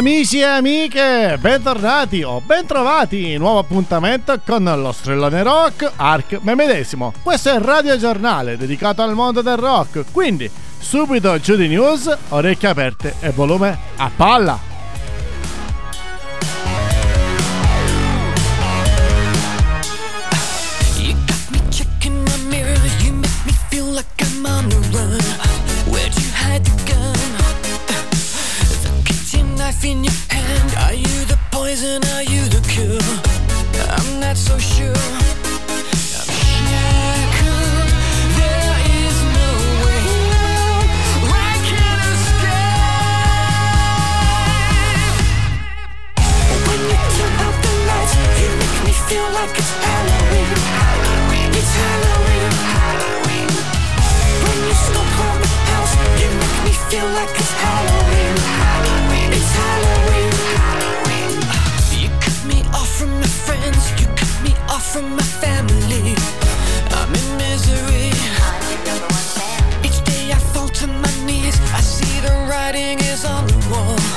Amici e amiche, bentornati o bentrovati, nuovo appuntamento con lo strellone rock Arc me medesimo. Questo è il radio giornale dedicato al mondo del rock, quindi subito giù di news, orecchie aperte e volume a palla. In your hand. Are you the poison? Are you the cure? I'm not so sure. I'm shackled. There is no way out. I can't escape. When you turn out the lights, you make me feel like it's Halloween. Halloween. It's Halloween. When you the house, you make me feel like it's. Halloween. Friends. You cut me off from my family. I'm in misery. Each day I fall to my knees. I see the writing is on the wall.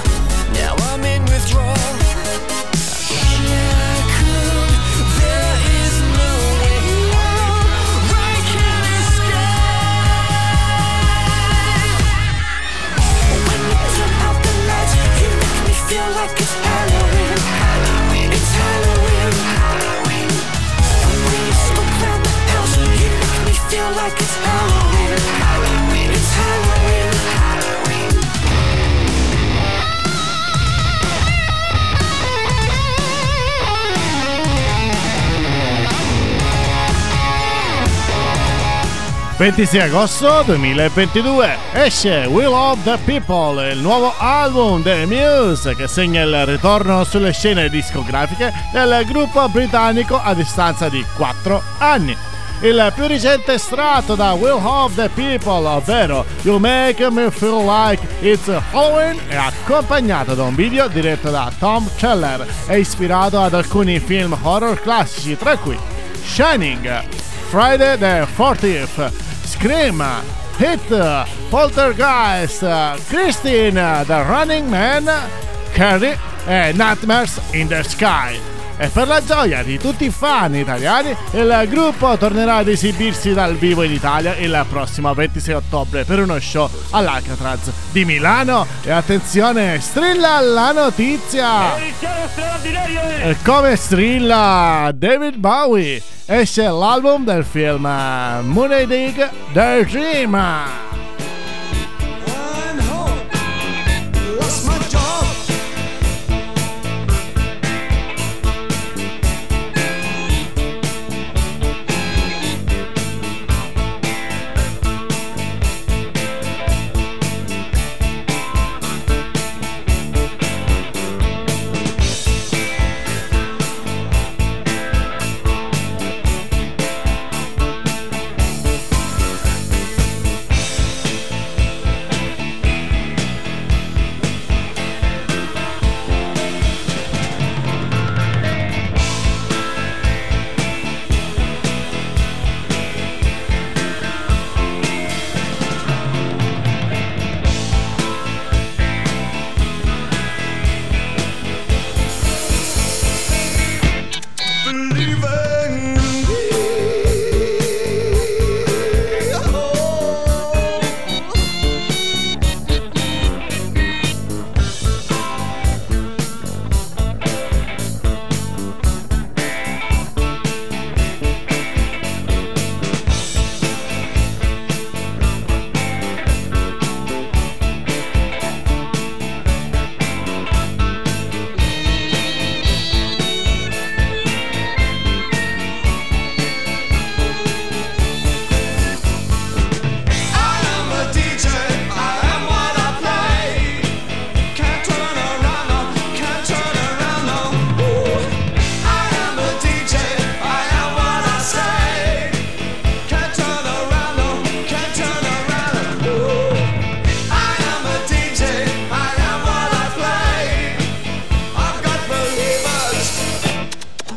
26 agosto 2022 esce Will of the People, il nuovo album dei Muse che segna il ritorno sulle scene discografiche del gruppo britannico a distanza di 4 anni. Il più recente estratto da Will of the People, ovvero You Make Me Feel Like It's Halloween, è accompagnato da un video diretto da Tom Keller e ispirato ad alcuni film horror classici, tra cui Shining, Friday the 40th, Scream, Hit, Poltergeist, Christine, The Running Man, Carrie e Nightmares in the Sky. E per la gioia di tutti i fan italiani, il gruppo tornerà ad esibirsi dal vivo in Italia il prossimo 26 ottobre per uno show all'Alcatraz di Milano. E attenzione, strilla la notizia! E come strilla David Bowie, esce l'album del film Mooney Dig The Dream.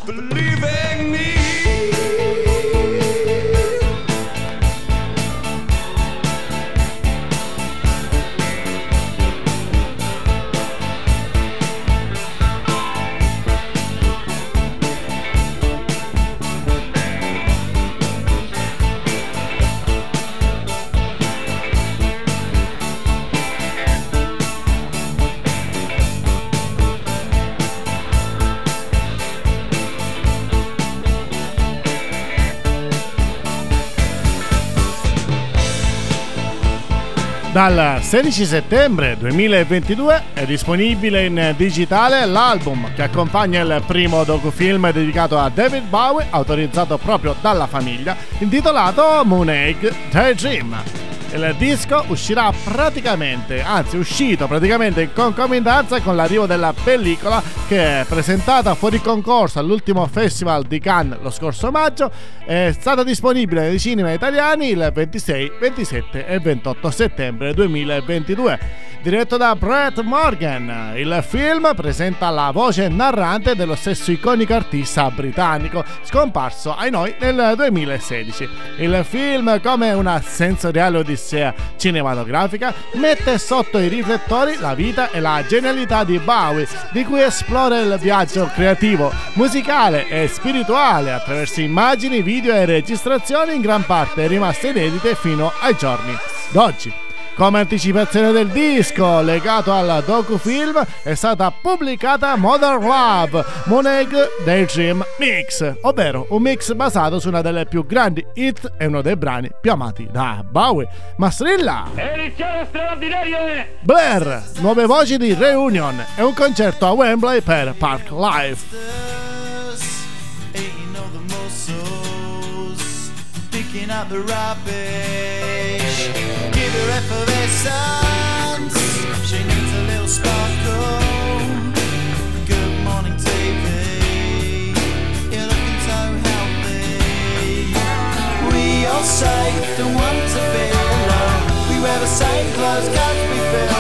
Believe it. Dal 16 settembre 2022 è disponibile in digitale l'album che accompagna il primo docufilm dedicato a David Bowie, autorizzato proprio dalla famiglia, intitolato Moon Egg Daydream. Il disco uscirà praticamente, anzi uscito praticamente in concomitanza con l'arrivo della pellicola che è presentata fuori concorso all'ultimo festival di Cannes lo scorso maggio, è stata disponibile nei cinema italiani il 26, 27 e 28 settembre 2022. Diretto da Brett Morgan, il film presenta la voce narrante dello stesso iconico artista britannico scomparso ai noi nel 2016. Il film, come una sensoriale odissea cinematografica, mette sotto i riflettori la vita e la genialità di Bowie, di cui esplora il viaggio creativo, musicale e spirituale attraverso immagini, video e registrazioni in gran parte rimaste inedite fino ai giorni d'oggi. Come anticipazione del disco legato al docufilm è stata pubblicata Modern Love Moneg Daydream Mix, ovvero un mix basato su una delle più grandi hit e uno dei brani più amati da Bowie. Ma strilla! Edizione straordinaria! Blair, nuove voci di Reunion e un concerto a Wembley per Park Life. Picking up the rubbish, say we don't want to be alone. We wear the same clothes, we feel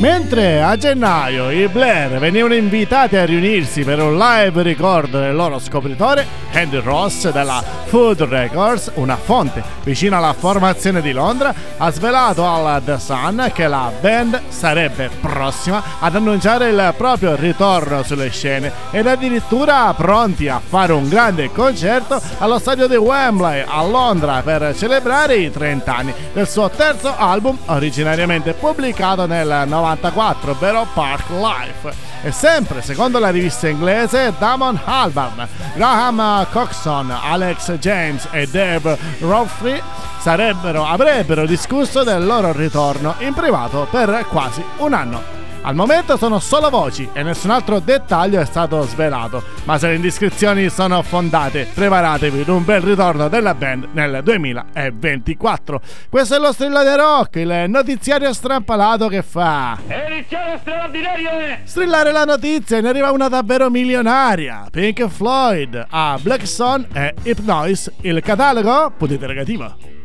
Mentre a gennaio i Blair venivano invitati a riunirsi per un live ricordo del loro scopritore, Andy Ross della Food Records, una fonte vicino alla formazione di Londra, ha svelato al The Sun che la band sarebbe prossima ad annunciare il proprio ritorno sulle scene ed addirittura pronti a fare un grande concerto allo stadio di Wembley a Londra per celebrare i 30 anni del suo terzo album originariamente pubblicato nel 94, ovvero Park Life. E sempre secondo la rivista inglese Damon Albarn, Graham Coxon, Alex James e Dave Roffrey avrebbero discusso del loro ritorno in privato per quasi un anno. Al momento sono solo voci e nessun altro dettaglio è stato svelato, ma se le indiscrezioni sono fondate, preparatevi ad un bel ritorno della band nel 2024. Questo è lo strillone rock, il notiziario strampalato che fa Edizione straordinaria! strillare la notizia e ne arriva una davvero milionaria. Pink Floyd a Black Sun e Hypnoise, il catalogo potete negativo.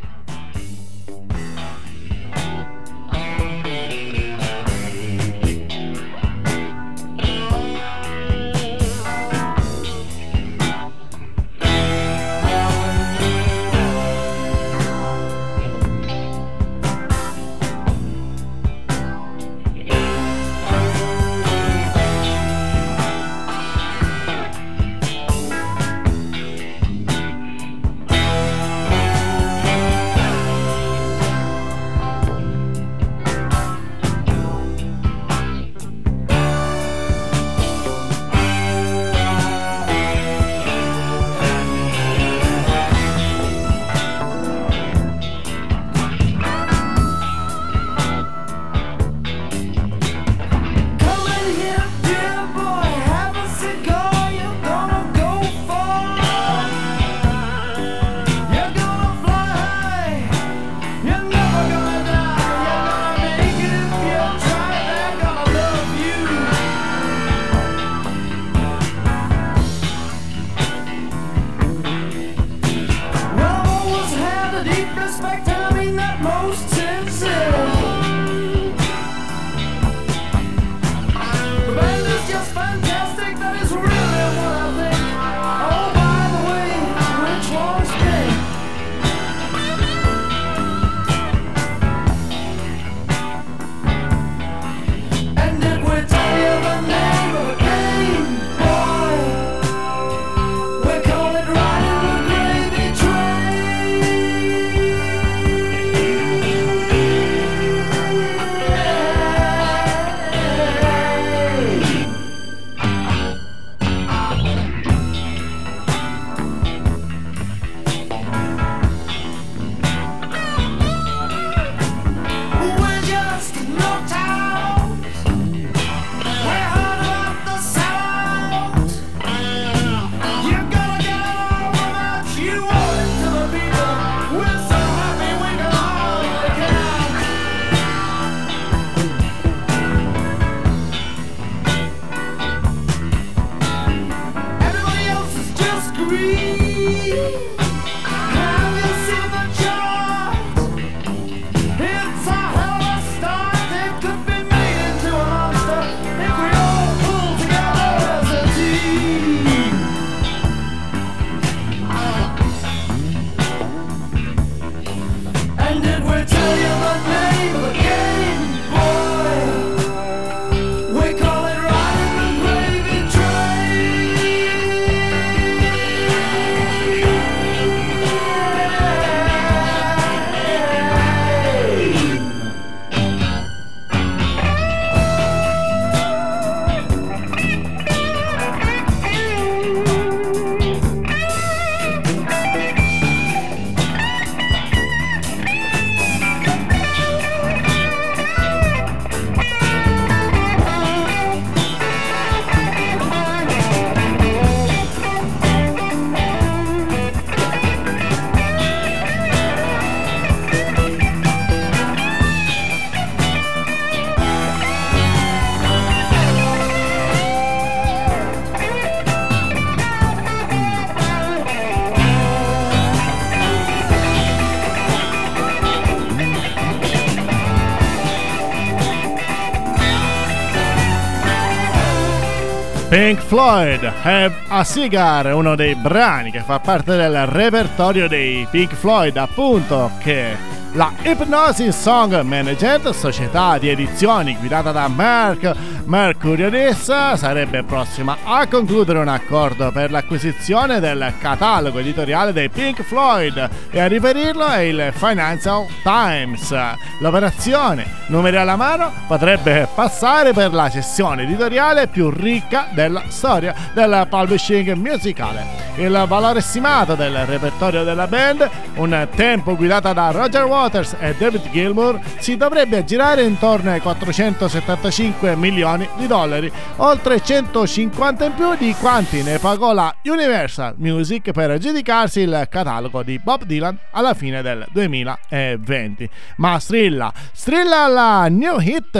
Pink Floyd, Have a Cigar, uno dei brani che fa parte del repertorio dei Pink Floyd, appunto, che la Hypnosis Song Management, società di edizioni guidata da Mark Mercuriadis, sarebbe prossima a concludere un accordo per l'acquisizione del catalogo editoriale dei Pink Floyd e a riferirlo è il Financial Times. L'operazione, numeri alla mano, potrebbe passare per la cessione editoriale più ricca della storia del publishing musicale. Il valore stimato del repertorio della band, un tempo guidata da Roger Waters e David Gilmour, si dovrebbe aggirare intorno ai 475 milioni di dollari, oltre 150 in più di quanti ne pagò la Universal Music per aggiudicarsi il catalogo di Bob Dylan alla fine del 2020. Ma strilla, strilla la new hit!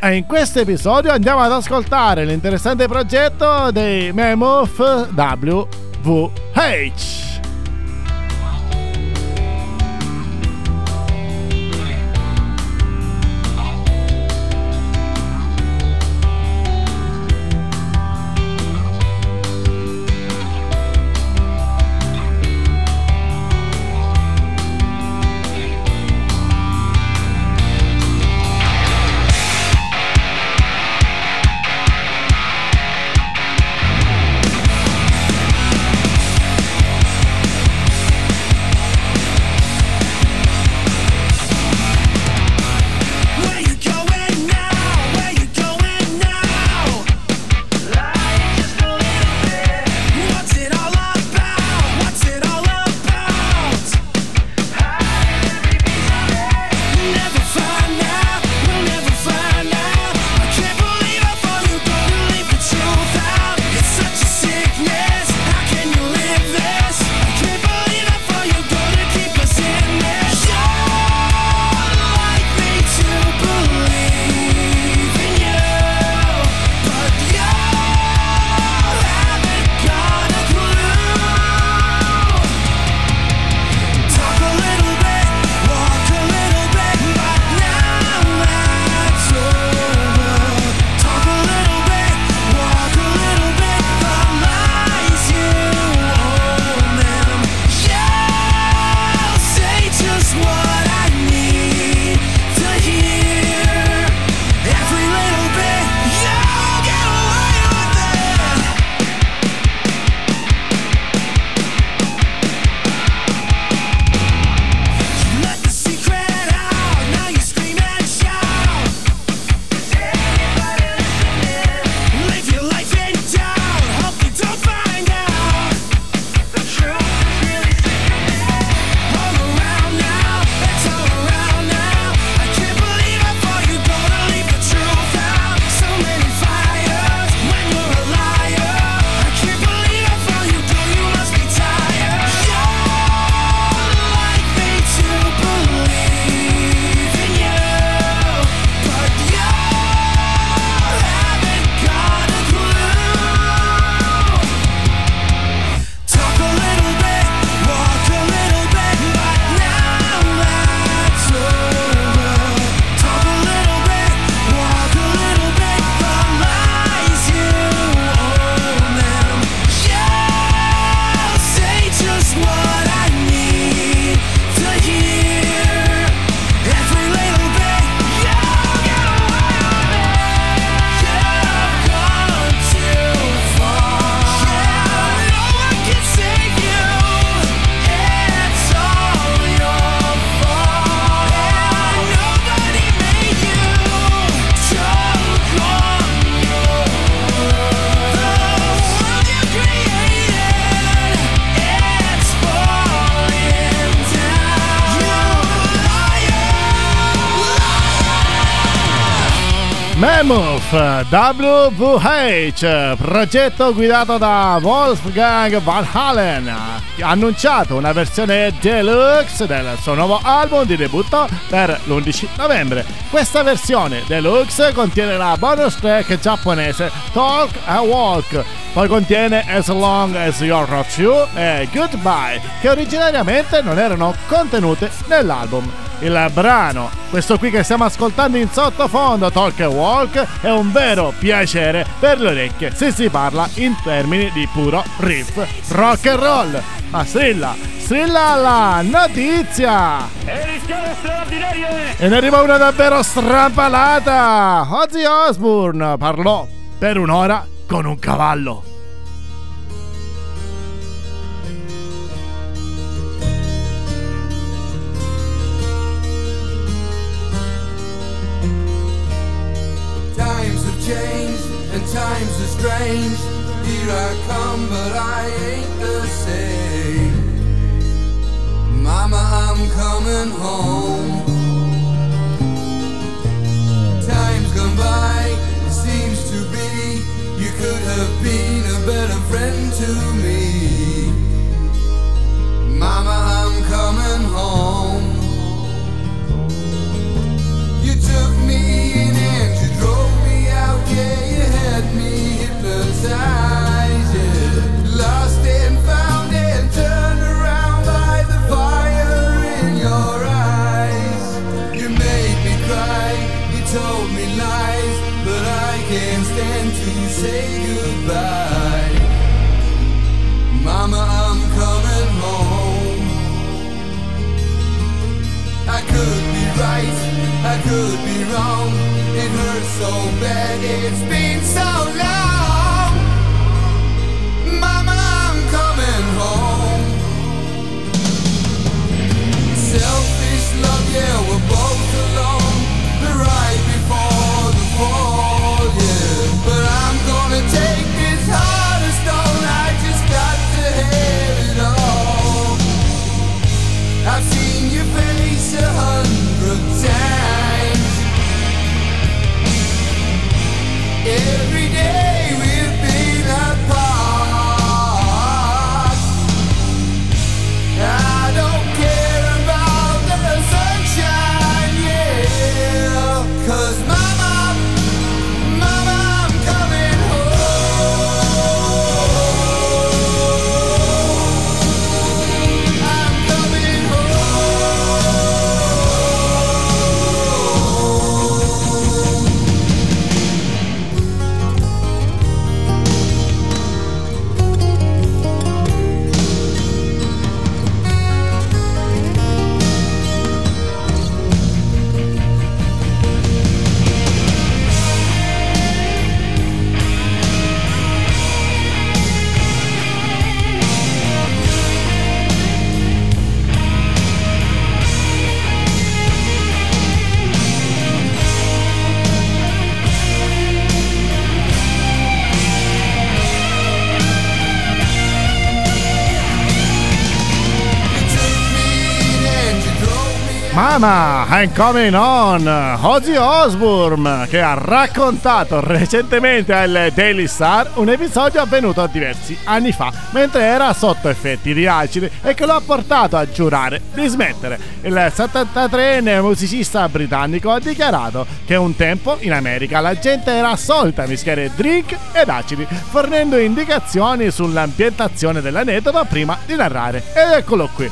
E in questo episodio andiamo ad ascoltare l'interessante progetto dei Mammoth WVH. Mammoth WVH, progetto guidato da Wolfgang Van Halen, ha annunciato una versione deluxe del suo nuovo album di debutto per l'11 novembre. Questa versione deluxe contiene la bonus track giapponese Talk and Walk, poi contiene As Long As You're Not You e Goodbye, che originariamente non erano contenute nell'album. Il brano, questo qui che stiamo ascoltando in sottofondo, Talk and Walk, è un vero piacere per le orecchie se si parla in termini di puro riff rock and roll. Ma strilla, strilla la notizia! E ne arriva una davvero strampalata! Ozzy Osbourne parlò per un'ora con un cavallo. Strange. Here I come, but I ain't the same. Mama, I'm coming home. Time's gone by, seems to be. You could have been a better friend to me. Mama, I'm coming home. You took me in and you drove me out, yeah, you had me side. Every day Mama, I'm coming on! Ozzy Osbourne che ha raccontato recentemente al Daily Star un episodio avvenuto diversi anni fa mentre era sotto effetti di acidi e che lo ha portato a giurare di smettere. Il 73enne musicista britannico ha dichiarato che un tempo in America la gente era solita mischiare drink ed acidi, fornendo indicazioni sull'ambientazione dell'aneddoto prima di narrare. Ed eccolo qui.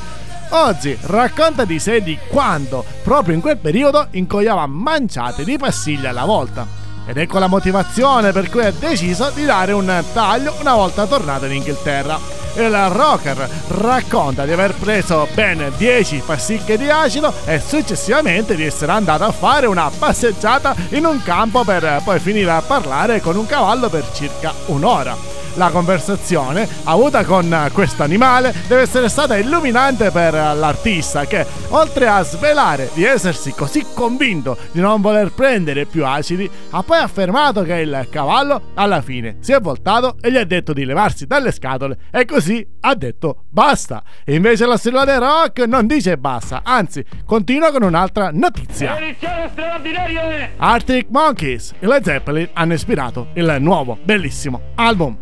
Ozzy racconta di sé di quando, proprio in quel periodo, incoiava manciate di pastiglie alla volta. Ed ecco la motivazione per cui ha deciso di dare un taglio una volta tornato in Inghilterra. Il rocker racconta di aver preso ben 10 pasticche di acido e successivamente di essere andato a fare una passeggiata in un campo per poi finire a parlare con un cavallo per circa un'ora. La conversazione avuta con questo animale deve essere stata illuminante per l'artista che, oltre a svelare di essersi così convinto di non voler prendere più acidi, ha poi affermato che il cavallo alla fine si è voltato e gli ha detto di levarsi dalle scatole e così ha detto basta. E invece la strillone rock non dice basta, anzi continua con un'altra notizia. Arctic Monkeys e Led Zeppelin hanno ispirato il nuovo bellissimo album.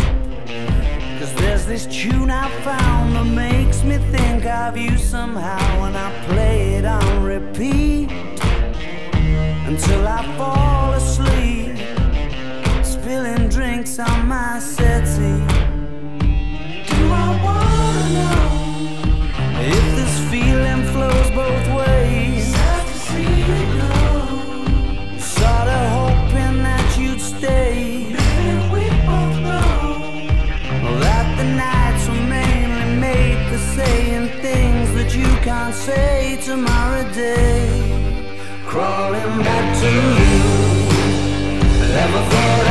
There's this tune I found that makes me think of you somehow And I play it on repeat Until I fall can't say tomorrow day. Crawling back to you. Never thought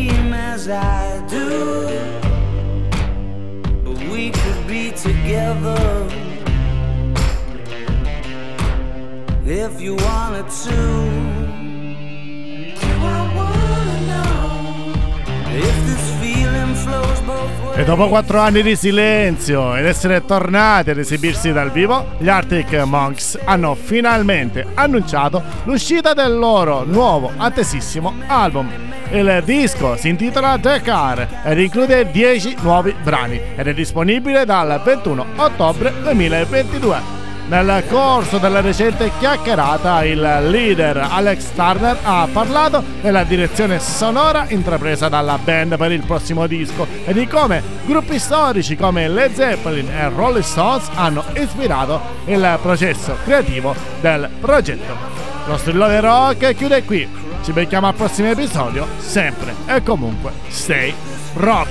as I do. But we could be together if you wanted to. E dopo quattro anni di silenzio ed essere tornati ad esibirsi dal vivo, gli Arctic Monks hanno finalmente annunciato l'uscita del loro nuovo, attesissimo album. Il disco si intitola The Car ed include 10 nuovi brani ed è disponibile dal 21 ottobre 2022. Nel corso della recente chiacchierata, il leader Alex Turner ha parlato della direzione sonora intrapresa dalla band per il prossimo disco e di come gruppi storici come Led Zeppelin e Rolling Stones hanno ispirato il processo creativo del progetto. Lo strillone rock chiude qui. Ci becchiamo al prossimo episodio, sempre e comunque stay rock!